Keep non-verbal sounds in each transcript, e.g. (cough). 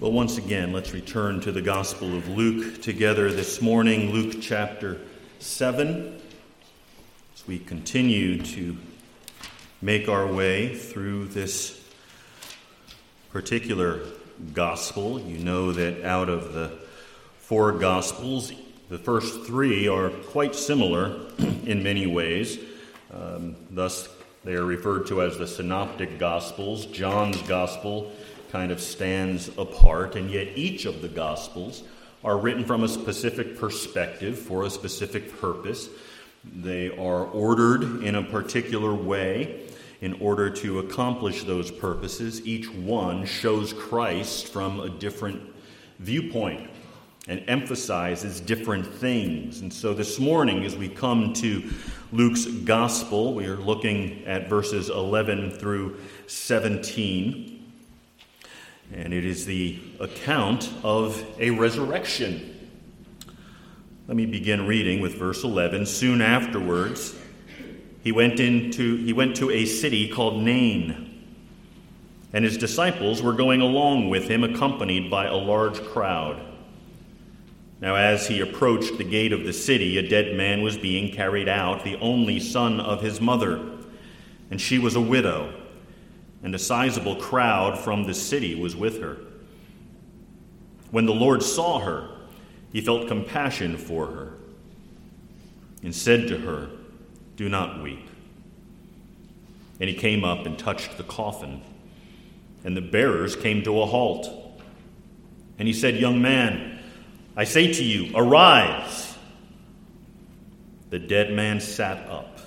Well, once again, let's return to the Gospel of Luke together this morning, Luke chapter 7, as we continue to make our way through this particular Gospel. You know that out of the four Gospels, the first three are quite similar (clears throat) in many ways. Um, thus, they are referred to as the Synoptic Gospels. John's Gospel kind of stands apart, and yet each of the Gospels are written from a specific perspective for a specific purpose. They are ordered in a particular way in order to accomplish those purposes. Each one shows Christ from a different viewpoint and emphasizes different things. And so this morning, as we come to Luke's Gospel, we are looking at verses 11 through 17. And it is the account of a resurrection. Let me begin reading with verse 11. Soon afterwards, he went, into, he went to a city called Nain, and his disciples were going along with him, accompanied by a large crowd. Now, as he approached the gate of the city, a dead man was being carried out, the only son of his mother, and she was a widow and a sizable crowd from the city was with her. When the Lord saw her, he felt compassion for her and said to her, Do not weep. And he came up and touched the coffin, and the bearers came to a halt. And he said, Young man, I say to you, arise. The dead man sat up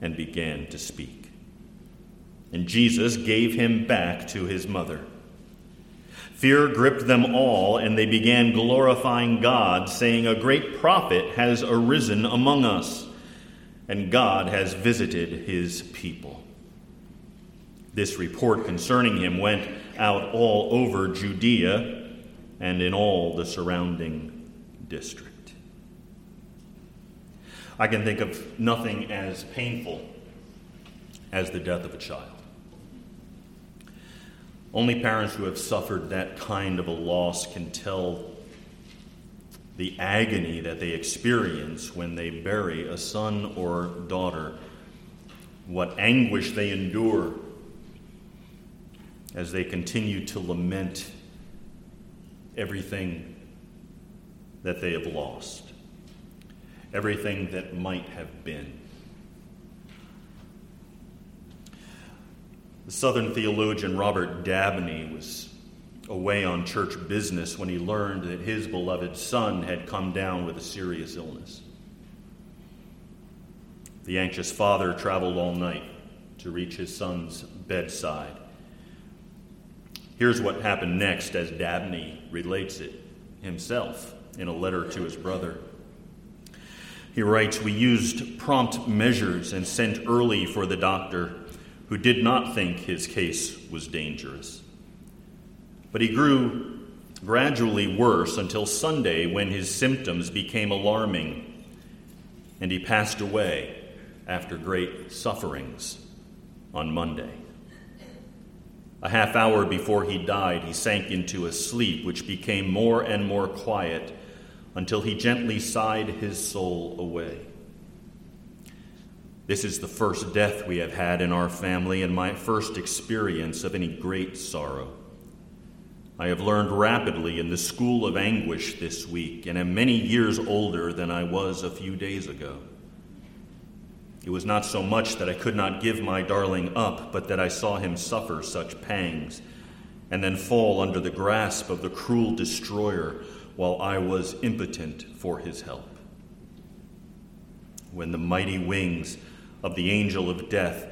and began to speak. And Jesus gave him back to his mother. Fear gripped them all, and they began glorifying God, saying, A great prophet has arisen among us, and God has visited his people. This report concerning him went out all over Judea and in all the surrounding district. I can think of nothing as painful as the death of a child. Only parents who have suffered that kind of a loss can tell the agony that they experience when they bury a son or daughter, what anguish they endure as they continue to lament everything that they have lost, everything that might have been. The Southern theologian Robert Dabney was away on church business when he learned that his beloved son had come down with a serious illness. The anxious father traveled all night to reach his son's bedside. Here's what happened next as Dabney relates it himself in a letter to his brother. He writes, We used prompt measures and sent early for the doctor who did not think his case was dangerous. But he grew gradually worse until Sunday when his symptoms became alarming and he passed away after great sufferings on Monday. A half hour before he died, he sank into a sleep which became more and more quiet until he gently sighed his soul away. This is the first death we have had in our family and my first experience of any great sorrow. I have learned rapidly in the school of anguish this week and am many years older than I was a few days ago. It was not so much that I could not give my darling up, but that I saw him suffer such pangs and then fall under the grasp of the cruel destroyer while I was impotent for his help. When the mighty wings of the angel of death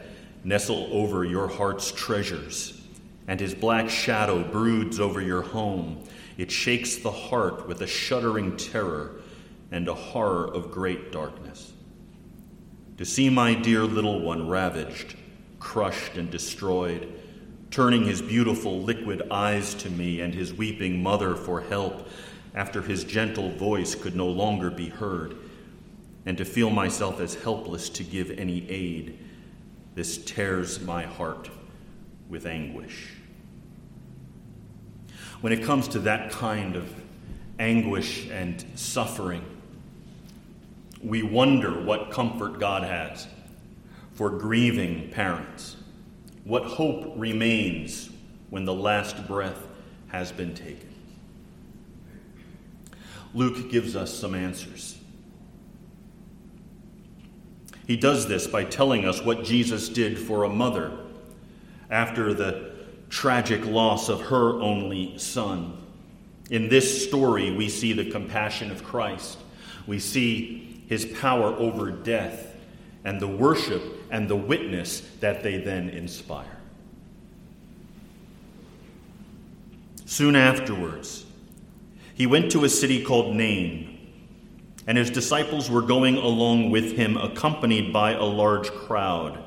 nestle over your heart's treasures, and his black shadow broods over your home. It shakes the heart with a shuddering terror and a horror of great darkness. To see my dear little one ravaged, crushed, and destroyed, turning his beautiful liquid eyes to me and his weeping mother for help after his gentle voice could no longer be heard and to feel myself as helpless to give any aid, this tears my heart with anguish. When it comes to that kind of anguish and suffering, we wonder what comfort God has for grieving parents, what hope remains when the last breath has been taken. Luke gives us some answers. He does this by telling us what Jesus did for a mother after the tragic loss of her only son. In this story, we see the compassion of Christ. We see his power over death and the worship and the witness that they then inspire. Soon afterwards, he went to a city called Nain, and his disciples were going along with him, accompanied by a large crowd.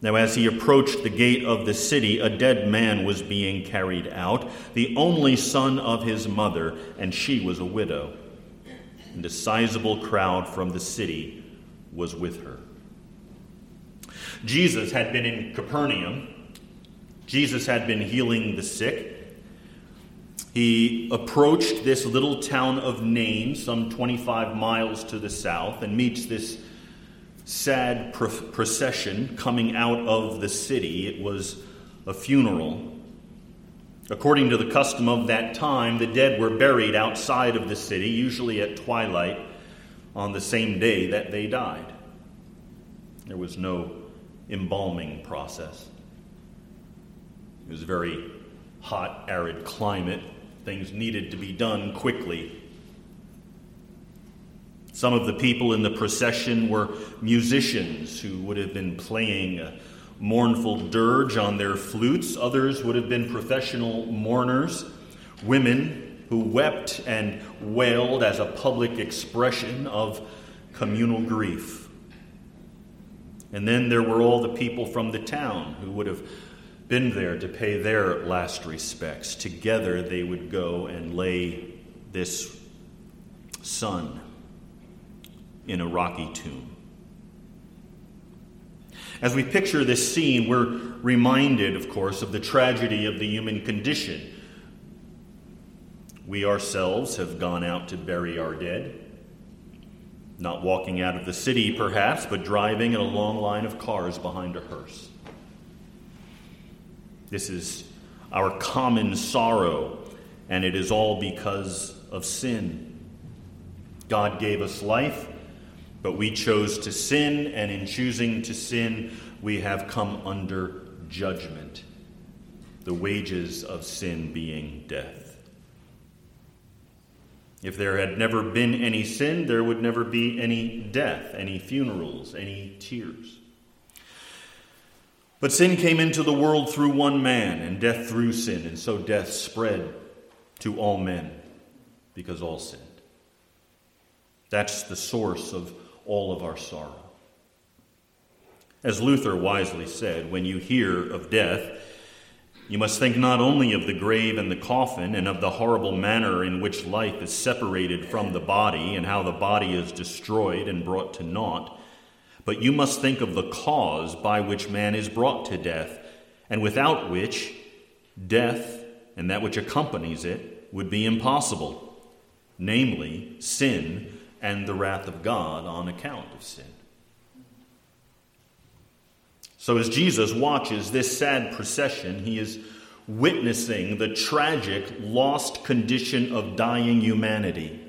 Now, as he approached the gate of the city, a dead man was being carried out, the only son of his mother, and she was a widow. And a sizable crowd from the city was with her. Jesus had been in Capernaum. Jesus had been healing the sick. He approached this little town of Nain, some 25 miles to the south, and meets this sad procession coming out of the city. It was a funeral. According to the custom of that time, the dead were buried outside of the city, usually at twilight on the same day that they died. There was no embalming process. It was very hot, arid climate. Things needed to be done quickly. Some of the people in the procession were musicians who would have been playing a mournful dirge on their flutes. Others would have been professional mourners, women who wept and wailed as a public expression of communal grief. And then there were all the people from the town who would have been there to pay their last respects. Together they would go and lay this son in a rocky tomb. As we picture this scene, we're reminded, of course, of the tragedy of the human condition. We ourselves have gone out to bury our dead, not walking out of the city, perhaps, but driving in a long line of cars behind a hearse. This is our common sorrow, and it is all because of sin. God gave us life, but we chose to sin, and in choosing to sin, we have come under judgment. The wages of sin being death. If there had never been any sin, there would never be any death, any funerals, any tears. But sin came into the world through one man, and death through sin, and so death spread to all men because all sinned. That's the source of all of our sorrow. As Luther wisely said, when you hear of death, you must think not only of the grave and the coffin and of the horrible manner in which life is separated from the body and how the body is destroyed and brought to naught, but you must think of the cause by which man is brought to death, and without which death and that which accompanies it would be impossible, namely, sin and the wrath of God on account of sin. So, as Jesus watches this sad procession, he is witnessing the tragic, lost condition of dying humanity.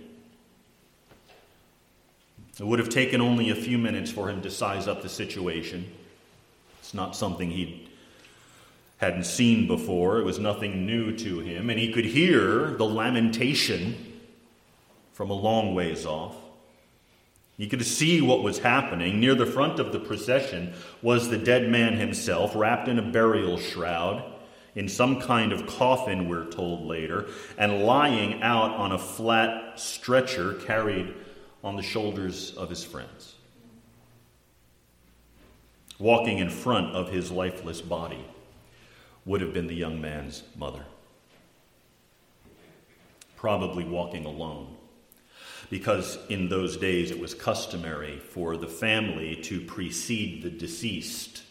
It would have taken only a few minutes for him to size up the situation. It's not something he hadn't seen before, it was nothing new to him, and he could hear the lamentation from a long ways off. He could see what was happening. Near the front of the procession was the dead man himself, wrapped in a burial shroud, in some kind of coffin, we're told later, and lying out on a flat stretcher carried on the shoulders of his friends. Walking in front of his lifeless body would have been the young man's mother, probably walking alone because in those days it was customary for the family to precede the deceased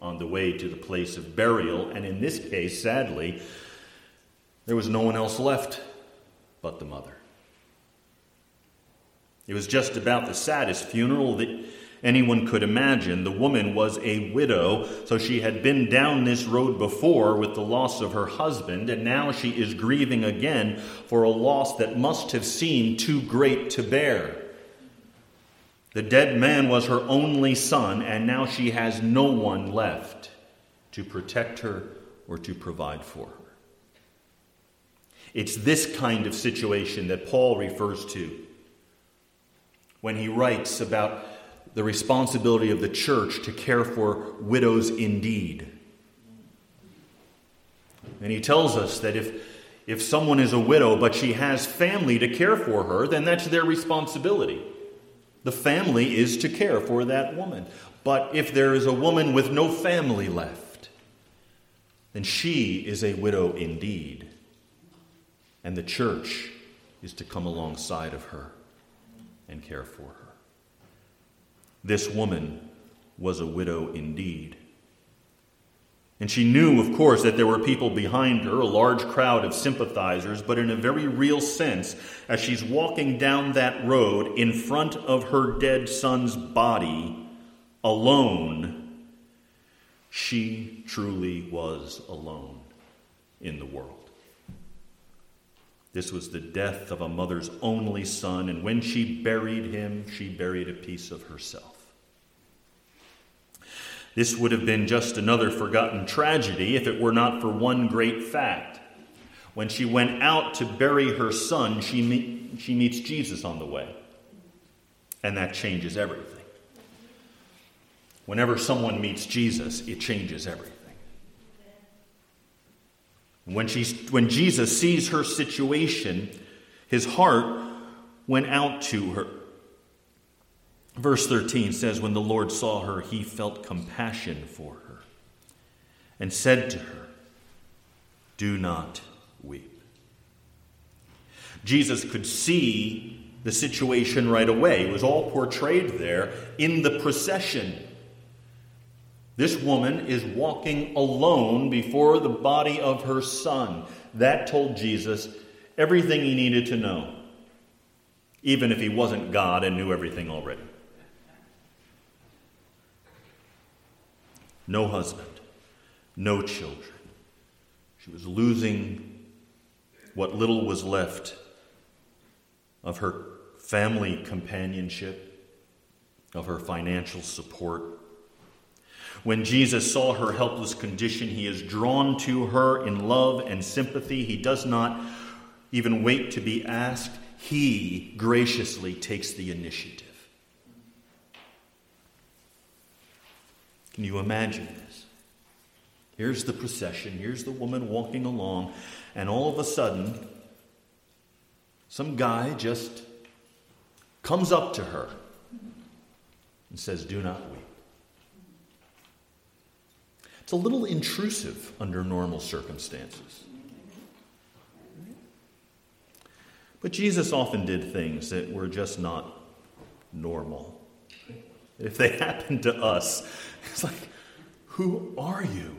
on the way to the place of burial. And in this case, sadly, There was no one else left but the mother. It was just about the saddest funeral that anyone could imagine. The woman was a widow, so she had been down this road before with the loss of her husband, and now she is grieving again for a loss that must have seemed too great to bear. The dead man was her only son, and now she has no one left to protect her or to provide for her. It's this kind of situation that Paul refers to when he writes about the responsibility of the church to care for widows indeed. And he tells us that if, if someone is a widow but she has family to care for her, then that's their responsibility. The family is to care for that woman. But if there is a woman with no family left, then she is a widow indeed. And the church is to come alongside of her and care for her. This woman was a widow indeed. And she knew, of course, that there were people behind her, a large crowd of sympathizers, but in a very real sense, as she's walking down that road in front of her dead son's body, alone, she truly was alone in the world. This was the death of a mother's only son, and when she buried him, she buried a piece of herself. This would have been just another forgotten tragedy if it were not for one great fact. When she went out to bury her son, she, meet, she meets Jesus on the way. And that changes everything. Whenever someone meets Jesus, it changes everything. When, she, when Jesus sees her situation, his heart went out to her. Verse 13 says, When the Lord saw her, he felt compassion for her and said to her, Do not weep. Jesus could see the situation right away. It was all portrayed there in the procession. This woman is walking alone before the body of her son. That told Jesus everything he needed to know, even if he wasn't God and knew everything already. no husband, no children. She was losing what little was left of her family companionship, of her financial support. When Jesus saw her helpless condition, he is drawn to her in love and sympathy. He does not even wait to be asked, he graciously takes the initiative. Can you imagine this? Here's the procession, here's the woman walking along, and all of a sudden, some guy just comes up to her and says, Do not weep. It's a little intrusive under normal circumstances. But Jesus often did things that were just not normal. If they (laughs) happened to us, it's like, who are you?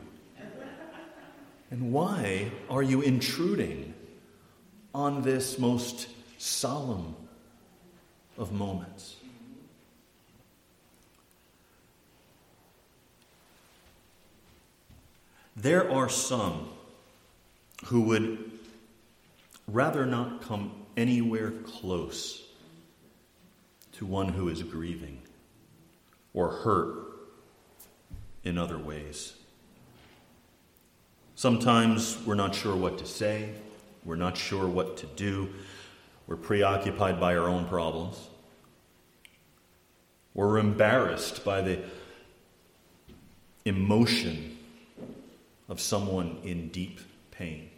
And why are you intruding on this most solemn of moments? There are some who would rather not come anywhere close to one who is grieving or hurt in other ways. Sometimes we're not sure what to say, we're not sure what to do, we're preoccupied by our own problems, we're embarrassed by the emotion of someone in deep pain.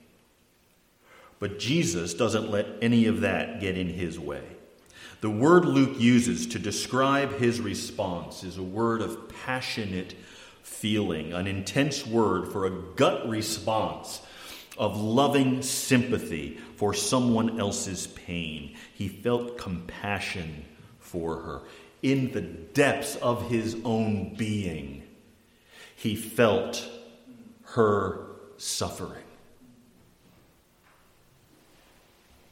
But Jesus doesn't let any of that get in his way. The word Luke uses to describe his response is a word of passionate feeling, an intense word for a gut response of loving sympathy for someone else's pain. He felt compassion for her. In the depths of his own being, he felt her suffering.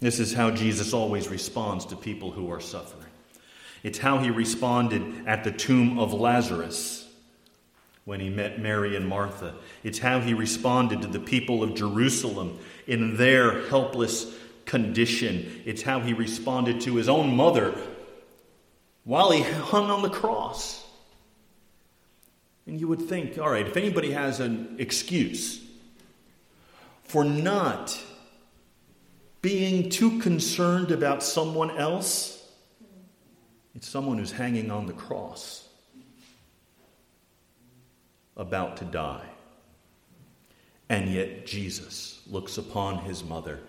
This is how Jesus always responds to people who are suffering. It's how he responded at the tomb of Lazarus when he met Mary and Martha. It's how he responded to the people of Jerusalem in their helpless condition. It's how he responded to his own mother while he hung on the cross. And you would think, all right, if anybody has an excuse for not being too concerned about someone else, it's someone who's hanging on the cross, about to die. And yet Jesus looks upon his mother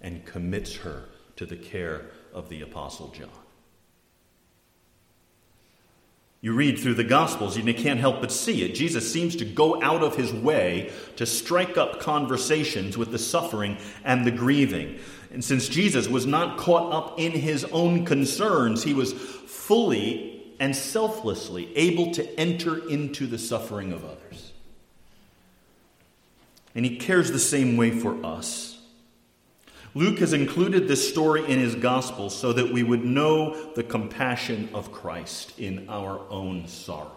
and commits her to the care of the Apostle John. You read through the Gospels and you can't help but see it. Jesus seems to go out of his way to strike up conversations with the suffering and the grieving. And since Jesus was not caught up in his own concerns, he was fully and selflessly able to enter into the suffering of others. And he cares the same way for us. Luke has included this story in his gospel so that we would know the compassion of Christ in our own sorrow.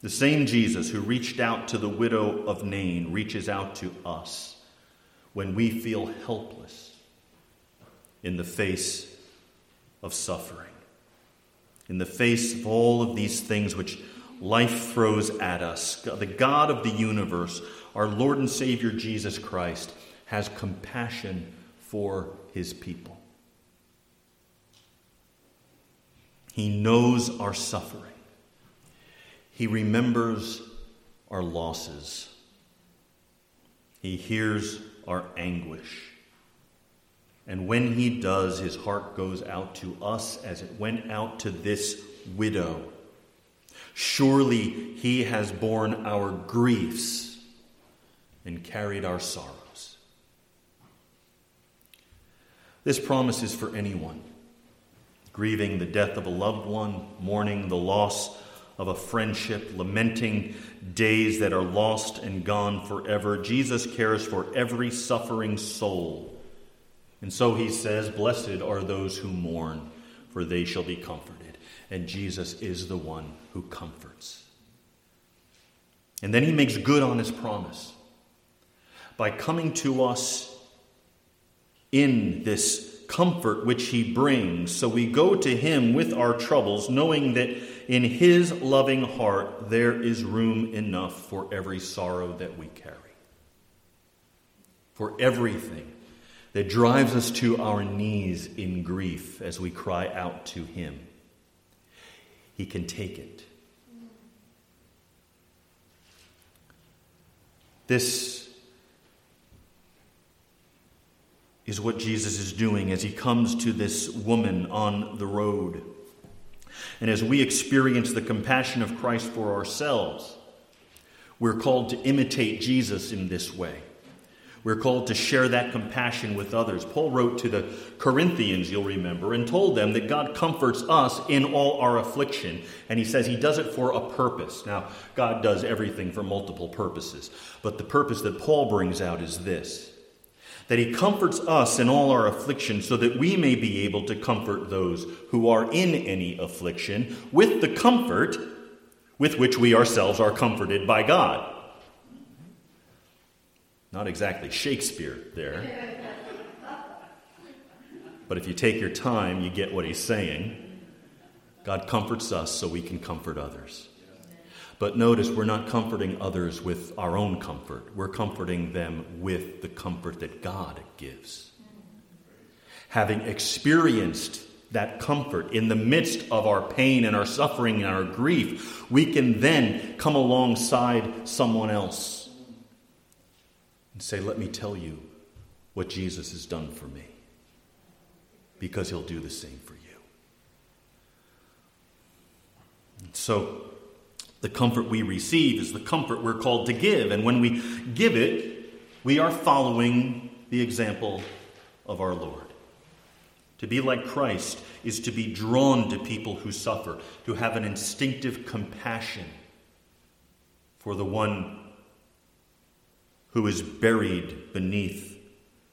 The same Jesus who reached out to the widow of Nain reaches out to us when we feel helpless in the face of suffering, in the face of all of these things which life throws at us. The God of the universe, our Lord and Savior Jesus Christ, has compassion for his people. He knows our suffering. He remembers our losses. He hears our anguish. And when he does, his heart goes out to us as it went out to this widow. Surely he has borne our griefs and carried our sorrows. This promise is for anyone grieving the death of a loved one, mourning the loss of a friendship, lamenting days that are lost and gone forever. Jesus cares for every suffering soul. And so he says, Blessed are those who mourn, for they shall be comforted. And Jesus is the one who comforts. And then he makes good on his promise by coming to us in this comfort which he brings. So we go to him with our troubles, knowing that in his loving heart there is room enough for every sorrow that we carry, for everything that drives us to our knees in grief as we cry out to him. He can take it. This is what Jesus is doing as he comes to this woman on the road. And as we experience the compassion of Christ for ourselves, we're called to imitate Jesus in this way. We're called to share that compassion with others. Paul wrote to the Corinthians, you'll remember, and told them that God comforts us in all our affliction. And he says he does it for a purpose. Now, God does everything for multiple purposes. But the purpose that Paul brings out is this that he comforts us in all our affliction, so that we may be able to comfort those who are in any affliction with the comfort with which we ourselves are comforted by God. Not exactly Shakespeare there. But if you take your time, you get what he's saying. God comforts us so we can comfort others. But notice we're not comforting others with our own comfort, we're comforting them with the comfort that God gives. Having experienced that comfort in the midst of our pain and our suffering and our grief, we can then come alongside someone else and say, Let me tell you what Jesus has done for me, because he'll do the same for you. so, the comfort we receive is the comfort we're called to give. And when we give it, we are following the example of our Lord. To be like Christ is to be drawn to people who suffer, to have an instinctive compassion for the one who is buried beneath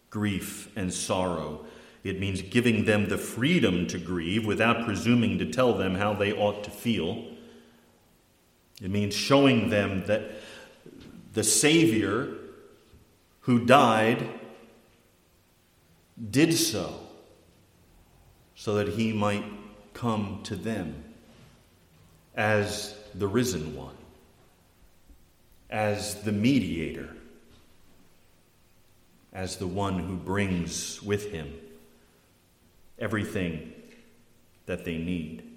grief and sorrow. It means giving them the freedom to grieve without presuming to tell them how they ought to feel. It means showing them that the Savior who died did so so that he might come to them as the risen one, as the mediator, as the one who brings with him everything that they need.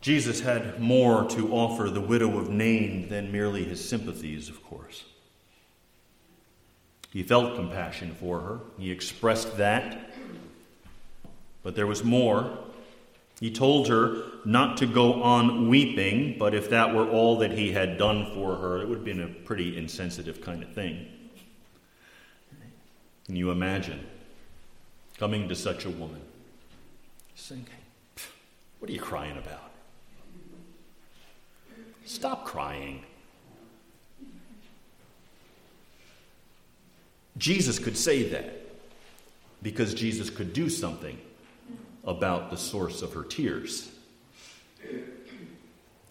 Jesus had more to offer the widow of Nain than merely his sympathies, of course. He felt compassion for her, he expressed that. But there was more. He told her not to go on weeping, but if that were all that he had done for her, it would have been a pretty insensitive kind of thing. Can you imagine coming to such a woman saying, What are you crying about? Stop crying. Jesus could say that because Jesus could do something about the source of her tears.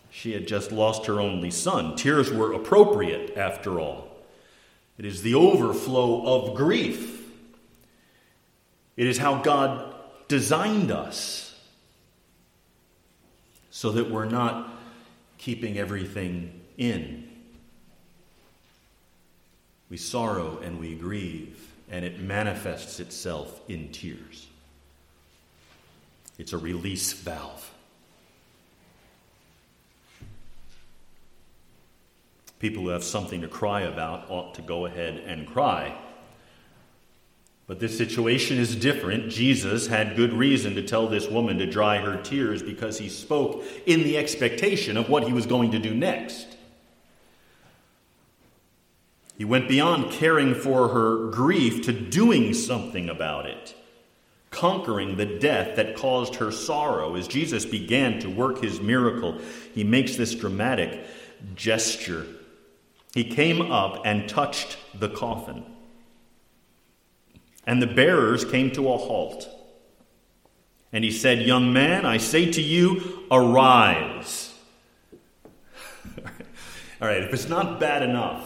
She had just lost her only son. Tears were appropriate, after all. It is the overflow of grief. It is how God designed us so that we're not keeping everything in. We sorrow and we grieve, and it manifests itself in tears. It's a release valve. People who have something to cry about ought to go ahead and cry. But this situation is different. Jesus had good reason to tell this woman to dry her tears because he spoke in the expectation of what he was going to do next. He went beyond caring for her grief to doing something about it, conquering the death that caused her sorrow. As Jesus began to work his miracle, he makes this dramatic gesture. He came up and touched the coffin, and the bearers came to a halt. And he said, Young man, I say to you, arise. (laughs) All right, if it's not bad enough,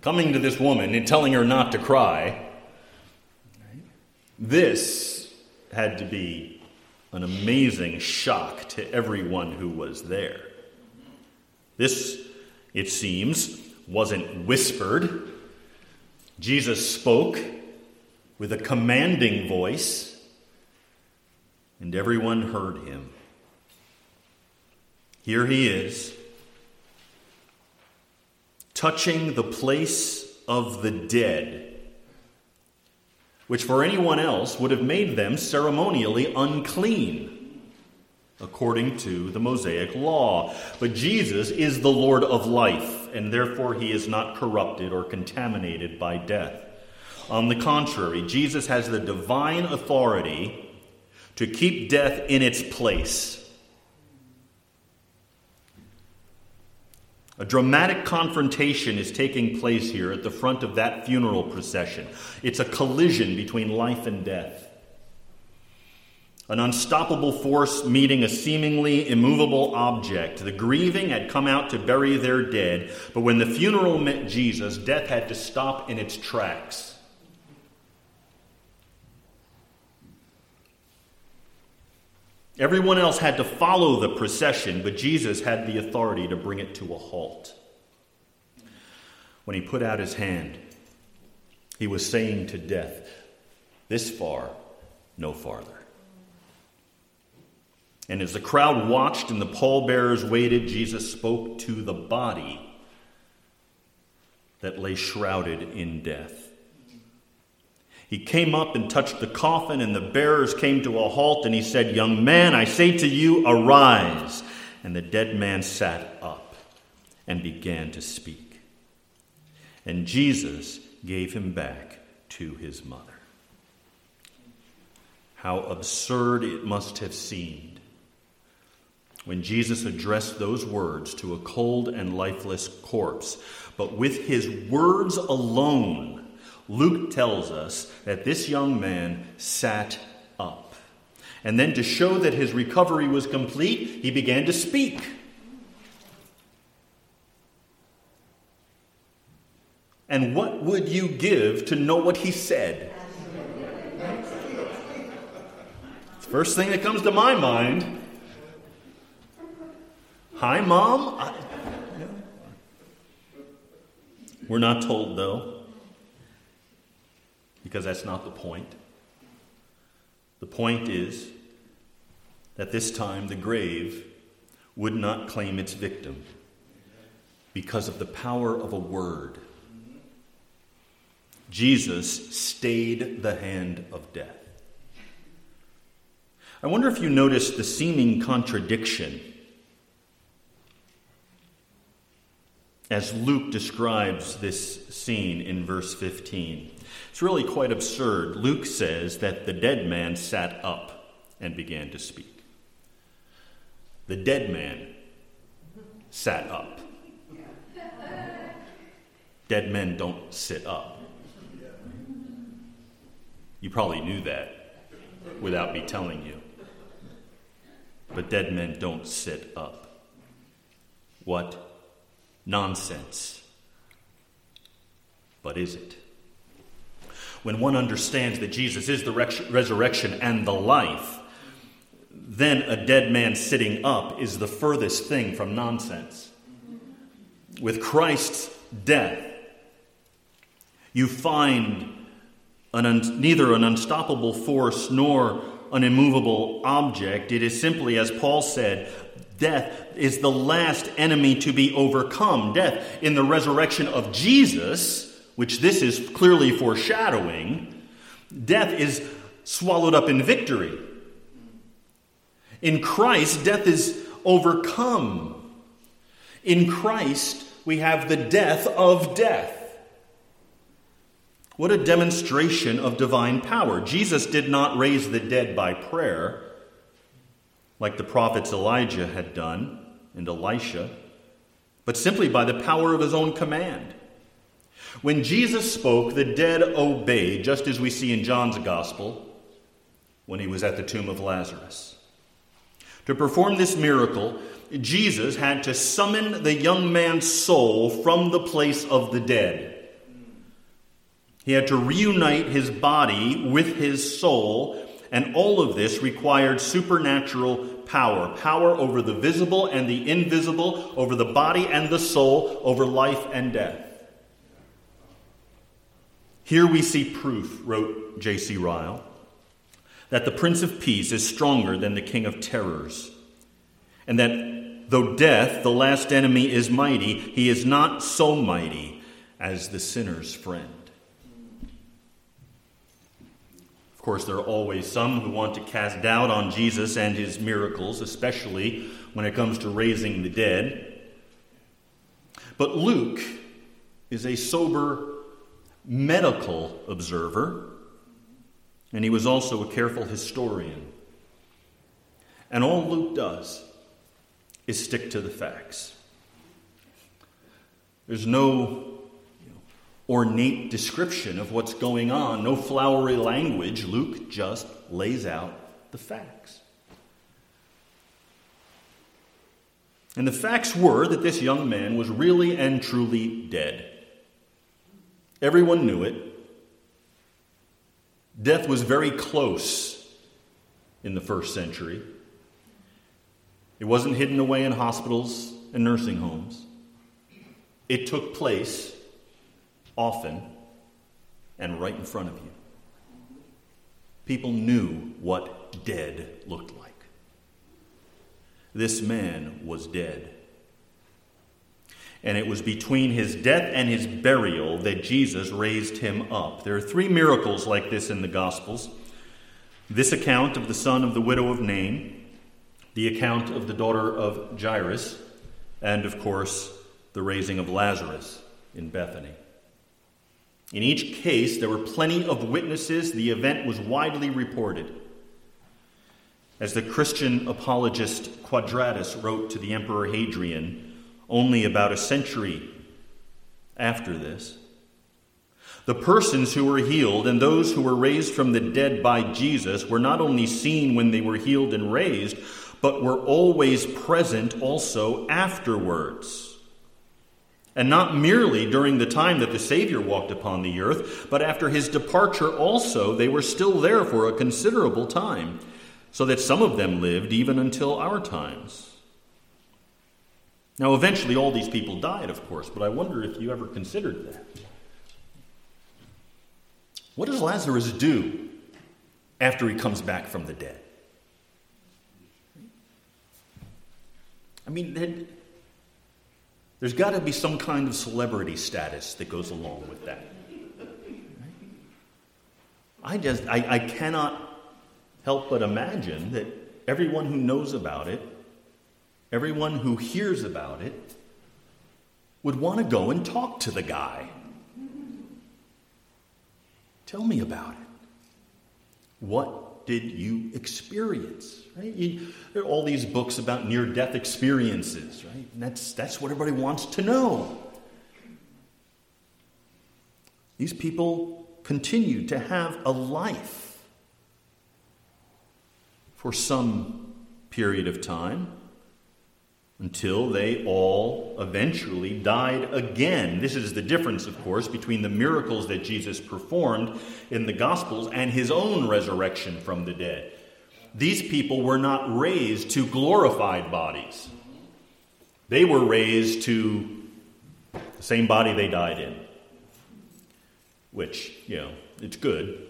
coming to this woman and telling her not to cry, this had to be an amazing shock to everyone who was there. This, it seems, wasn't whispered. Jesus spoke with a commanding voice, and everyone heard him. Here he is touching the place of the dead, which for anyone else would have made them ceremonially unclean, according to the Mosaic law. But Jesus is the Lord of life, and therefore he is not corrupted or contaminated by death. On the contrary, Jesus has the divine authority to keep death in its place A dramatic confrontation is taking place here at the front of that funeral procession. It's a collision between life and death. An unstoppable force meeting a seemingly immovable object. The grieving had come out to bury their dead, but when the funeral met Jesus, death had to stop in its tracks. Everyone else had to follow the procession, but Jesus had the authority to bring it to a halt. When he put out his hand, he was saying to death, This far, no farther. And as the crowd watched and the pallbearers waited, Jesus spoke to the body that lay shrouded in death. He came up and touched the coffin, and the bearers came to a halt, and he said, Young man, I say to you, arise. And the dead man sat up and began to speak. And Jesus gave him back to his mother. How absurd it must have seemed when Jesus addressed those words to a cold and lifeless corpse. But with his words alone, Luke tells us that this young man sat up. And then, to show that his recovery was complete, he began to speak. And what would you give to know what he said? First thing that comes to my mind Hi, Mom. I... We're not told, though, because that's not the point. The point is that this time the grave would not claim its victim because of the power of a word. Jesus stayed the hand of death. I wonder if you noticed the seeming contradiction as Luke describes this scene in verse 15. It's really quite absurd. Luke says that the dead man sat up and began to speak. The dead man sat up. Dead men don't sit up. You probably knew that without me telling you. But dead men don't sit up. What nonsense. But is it? When one understands that Jesus is the resurrection and the life, then a dead man sitting up is the furthest thing from nonsense. With Christ's death, you find an un- neither an unstoppable force nor an immovable object. It is simply, as Paul said, Death is the last enemy to be overcome. Death in the resurrection of Jesus, which this is clearly foreshadowing, death is swallowed up in victory. In Christ, death is overcome. In Christ, we have the death of death. What a demonstration of divine power. Jesus did not raise the dead by prayer like the prophets Elijah had done and Elisha, but simply by the power of his own command. When Jesus spoke, the dead obeyed, just as we see in John's Gospel when he was at the tomb of Lazarus. To perform this miracle, Jesus had to summon the young man's soul from the place of the dead. He had to reunite his body with his soul and all of this required supernatural power power over the visible and the invisible, over the body and the soul, over life and death. Here we see proof, wrote J.C. Ryle, that the Prince of Peace is stronger than the King of Terrors, and that though death, the last enemy, is mighty, he is not so mighty as the sinner's friend. Of course, there are always some who want to cast doubt on Jesus and his miracles, especially when it comes to raising the dead. But Luke is a sober medical observer, and he was also a careful historian. And all Luke does is stick to the facts. There's no ornate description of what's going on, no flowery language. Luke just lays out the facts. And the facts were that this young man was really and truly dead. Everyone knew it. Death was very close in the first century. It wasn't hidden away in hospitals and nursing homes. It took place often and right in front of you. People knew what dead looked like. This man was dead. And it was between his death and his burial that Jesus raised him up. There are three miracles like this in the Gospels this account of the son of the widow of Nain, the account of the daughter of Jairus, and of course, the raising of Lazarus in Bethany. In each case, there were plenty of witnesses. The event was widely reported. As the Christian apologist Quadratus wrote to the Emperor Hadrian only about a century after this, the persons who were healed and those who were raised from the dead by Jesus were not only seen when they were healed and raised, but were always present also afterwards. And not merely during the time that the Savior walked upon the earth, but after his departure also, they were still there for a considerable time, so that some of them lived even until our times. Now, eventually, all these people died, of course, but I wonder if you ever considered that. What does Lazarus do after he comes back from the dead? I mean, there's got to be some kind of celebrity status that goes along with that. I just, I, I cannot help but imagine that everyone who knows about it, everyone who hears about it, would want to go and talk to the guy. Tell me about it. What did you experience? Right? You, there are all these books about near death experiences, right? And that's, that's what everybody wants to know. These people continue to have a life for some period of time until they all eventually died again. This is the difference, of course, between the miracles that Jesus performed in the Gospels and his own resurrection from the dead. These people were not raised to glorified bodies, they were raised to the same body they died in. Which, you know, it's good.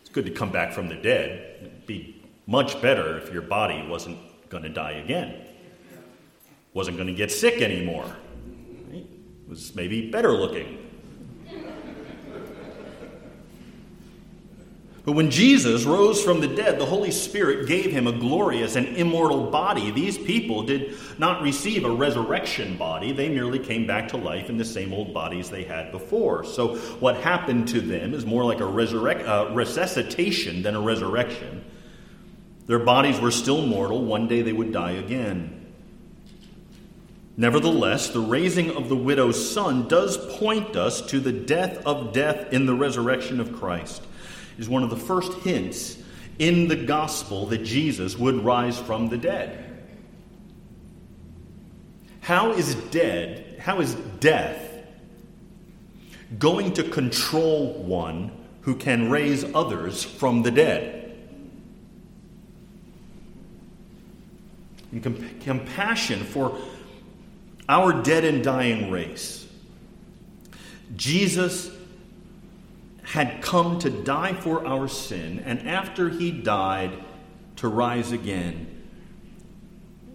It's good to come back from the dead. It'd be much better if your body wasn't going to die again wasn't going to get sick anymore. Right? Was maybe better looking. But when Jesus rose from the dead, the Holy Spirit gave him a glorious and immortal body. These people did not receive a resurrection body, they merely came back to life in the same old bodies they had before. So, what happened to them is more like a resurrect, uh, resuscitation than a resurrection. Their bodies were still mortal, one day they would die again. Nevertheless, the raising of the widow's son does point us to the death of death in the resurrection of Christ. Is one of the first hints in the gospel that Jesus would rise from the dead. How is dead, how is death going to control one who can raise others from the dead? And comp- compassion for our dead and dying race. Jesus had come to die for our sin, and after he died, to rise again.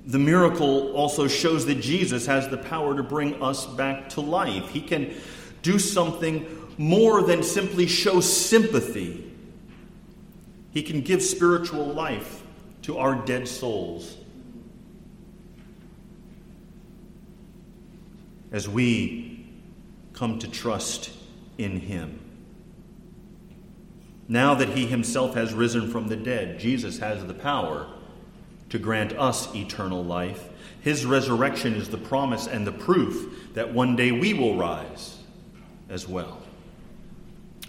The miracle also shows that Jesus has the power to bring us back to life. He can do something more than simply show sympathy, He can give spiritual life to our dead souls. As we come to trust in Him. Now that He Himself has risen from the dead, Jesus has the power to grant us eternal life. His resurrection is the promise and the proof that one day we will rise as well.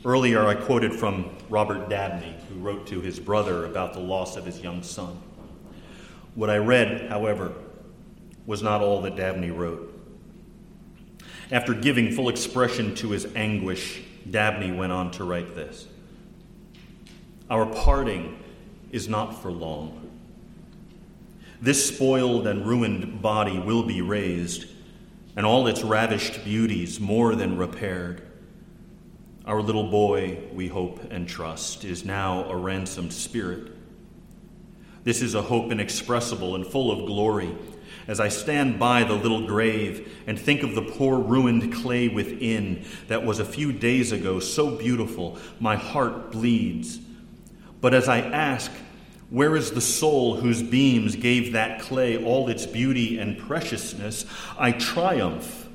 Earlier, I quoted from Robert Dabney, who wrote to his brother about the loss of his young son. What I read, however, was not all that Dabney wrote. After giving full expression to his anguish, Dabney went on to write this Our parting is not for long. This spoiled and ruined body will be raised, and all its ravished beauties more than repaired. Our little boy, we hope and trust, is now a ransomed spirit. This is a hope inexpressible and full of glory as I stand by the little grave and think of the poor ruined clay within that was a few days ago so beautiful, my heart bleeds. But as I ask, where is the soul whose beams gave that clay all its beauty and preciousness? I triumph.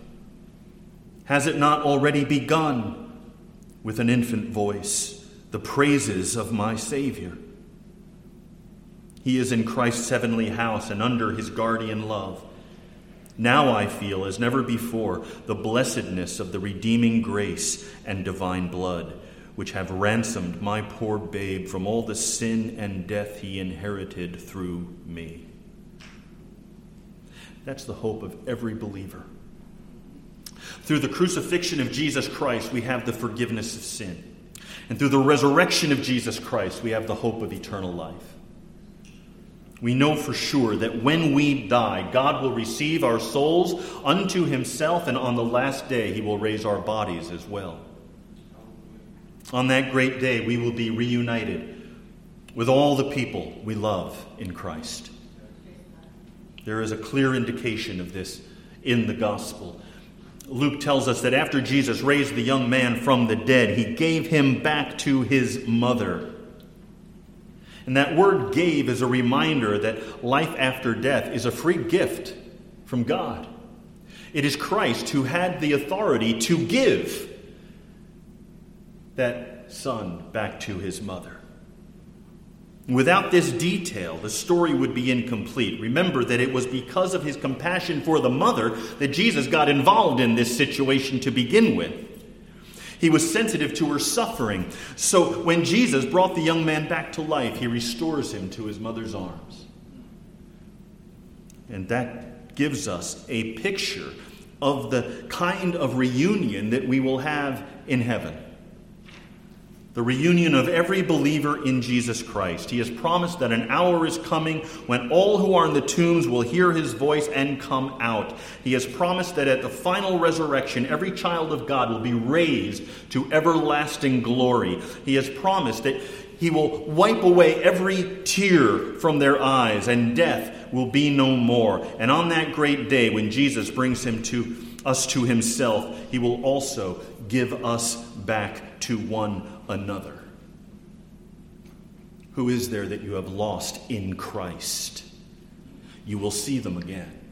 Has it not already begun with an infant voice, the praises of my Savior? He is in Christ's heavenly house and under his guardian love. Now I feel, as never before, the blessedness of the redeeming grace and divine blood, which have ransomed my poor babe from all the sin and death he inherited through me. That's the hope of every believer. Through the crucifixion of Jesus Christ, we have the forgiveness of sin. And through the resurrection of Jesus Christ, we have the hope of eternal life. We know for sure that when we die, God will receive our souls unto himself, and on the last day, he will raise our bodies as well. On that great day, we will be reunited with all the people we love in Christ. There is a clear indication of this in the gospel. Luke tells us that after Jesus raised the young man from the dead, he gave him back to his mother. And that word gave is a reminder that life after death is a free gift from God. It is Christ who had the authority to give that son back to his mother. Without this detail, the story would be incomplete. Remember that it was because of his compassion for the mother that Jesus got involved in this situation to begin with. He was sensitive to her suffering. So when Jesus brought the young man back to life, he restores him to his mother's arms. And that gives us a picture of the kind of reunion that we will have in heaven the reunion of every believer in Jesus Christ. He has promised that an hour is coming when all who are in the tombs will hear his voice and come out. He has promised that at the final resurrection, every child of God will be raised to everlasting glory. He has promised that he will wipe away every tear from their eyes, and death will be no more. And on that great day, when Jesus brings him to us to himself, he will also give us back to one another? Who is there that you have lost in Christ? You will see them again.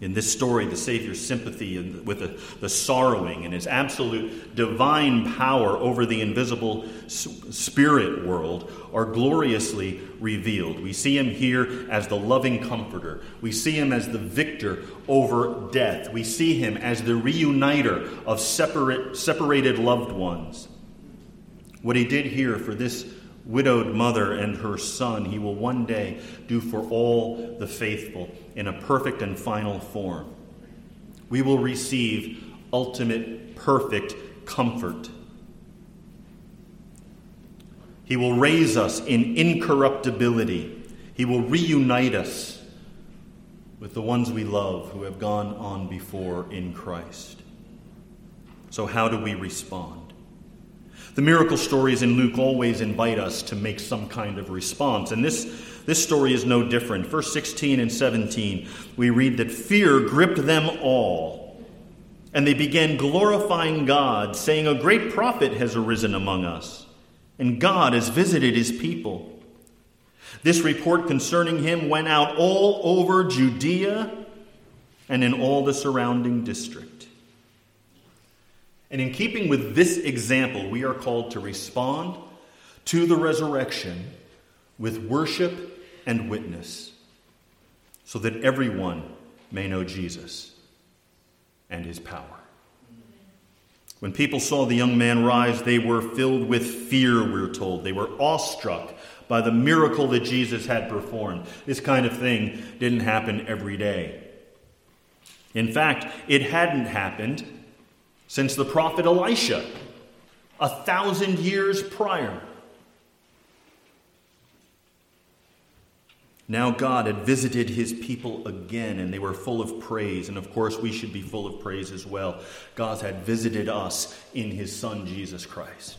In this story, the Savior's sympathy with the, sorrowing and his absolute divine power over the invisible spirit world are gloriously revealed. We see him here as the loving comforter, we see him as the victor over death, we see him as the reuniter of separate, separated loved ones. What he did here for this widowed mother and her son, he will one day do for all the faithful in a perfect and final form. We will receive ultimate, perfect comfort. He will raise us in incorruptibility. He will reunite us with the ones we love who have gone on before in Christ. So, how do we respond? The miracle stories in Luke always invite us to make some kind of response. And this, this story is no different. Verse 16 and 17, we read that fear gripped them all. And they began glorifying God, saying, A great prophet has arisen among us, and God has visited his people. This report concerning him went out all over Judea and in all the surrounding district. And in keeping with this example, we are called to respond to the resurrection with worship and witness, so that everyone may know Jesus and his power. When people saw the young man rise, they were filled with fear, we're told. They were awestruck by the miracle that Jesus had performed. This kind of thing didn't happen every day. In fact, it hadn't happened since the prophet Elisha, a thousand years prior. Now God had visited his people again, and they were full of praise. And of course, we should be full of praise as well. God had visited us in his Son, Jesus Christ.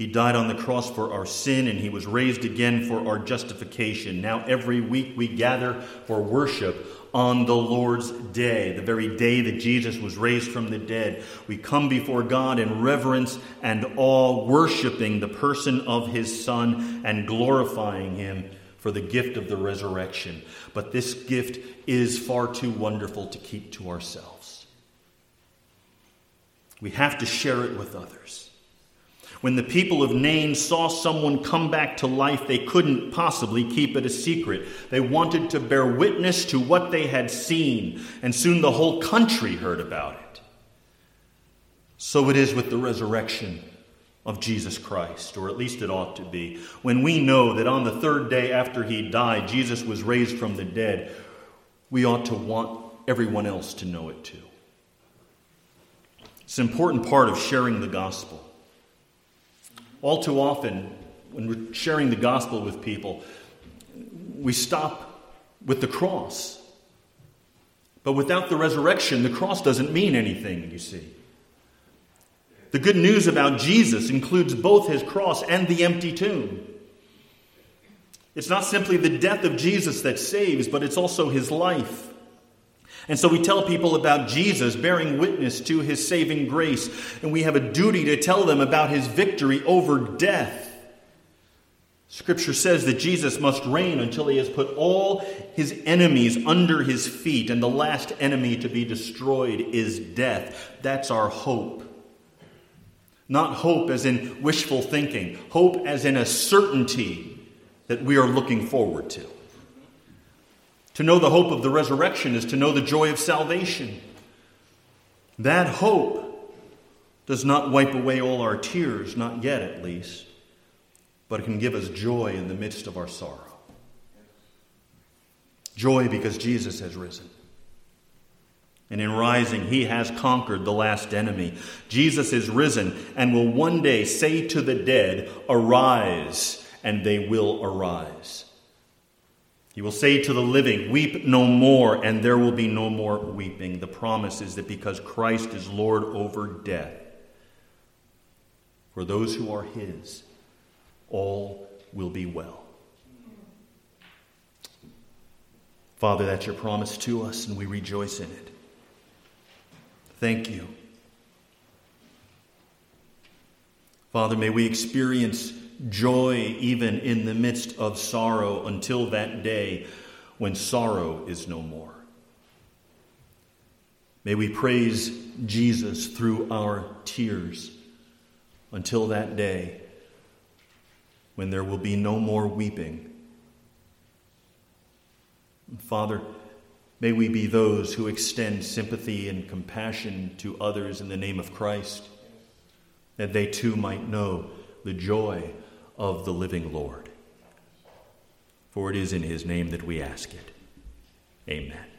He died on the cross for our sin, and he was raised again for our justification. Now, every week we gather for worship on the Lord's day, the very day that Jesus was raised from the dead. We come before God in reverence and awe, worshiping the person of his Son and glorifying him for the gift of the resurrection. But this gift is far too wonderful to keep to ourselves. We have to share it with others. When the people of Nain saw someone come back to life, they couldn't possibly keep it a secret. They wanted to bear witness to what they had seen, and soon the whole country heard about it. So it is with the resurrection of Jesus Christ, or at least it ought to be. When we know that on the third day after he died, Jesus was raised from the dead, we ought to want everyone else to know it too. It's an important part of sharing the gospel. All too often, when we're sharing the gospel with people, we stop with the cross. But without the resurrection, the cross doesn't mean anything, you see. The good news about Jesus includes both his cross and the empty tomb. It's not simply the death of Jesus that saves, but it's also his life. And so we tell people about Jesus bearing witness to his saving grace, and we have a duty to tell them about his victory over death. Scripture says that Jesus must reign until he has put all his enemies under his feet, and the last enemy to be destroyed is death. That's our hope. Not hope as in wishful thinking, hope as in a certainty that we are looking forward to. To know the hope of the resurrection is to know the joy of salvation. That hope does not wipe away all our tears, not yet at least, but it can give us joy in the midst of our sorrow. Joy because Jesus has risen. And in rising, he has conquered the last enemy. Jesus is risen and will one day say to the dead, Arise, and they will arise. He will say to the living, Weep no more, and there will be no more weeping. The promise is that because Christ is Lord over death, for those who are His, all will be well. Father, that's your promise to us, and we rejoice in it. Thank you. Father, may we experience joy even in the midst of sorrow until that day when sorrow is no more. May we praise Jesus through our tears until that day when there will be no more weeping. Father, may we be those who extend sympathy and compassion to others in the name of Christ, that they too might know the joy of the living Lord. For it is in his name that we ask it. Amen.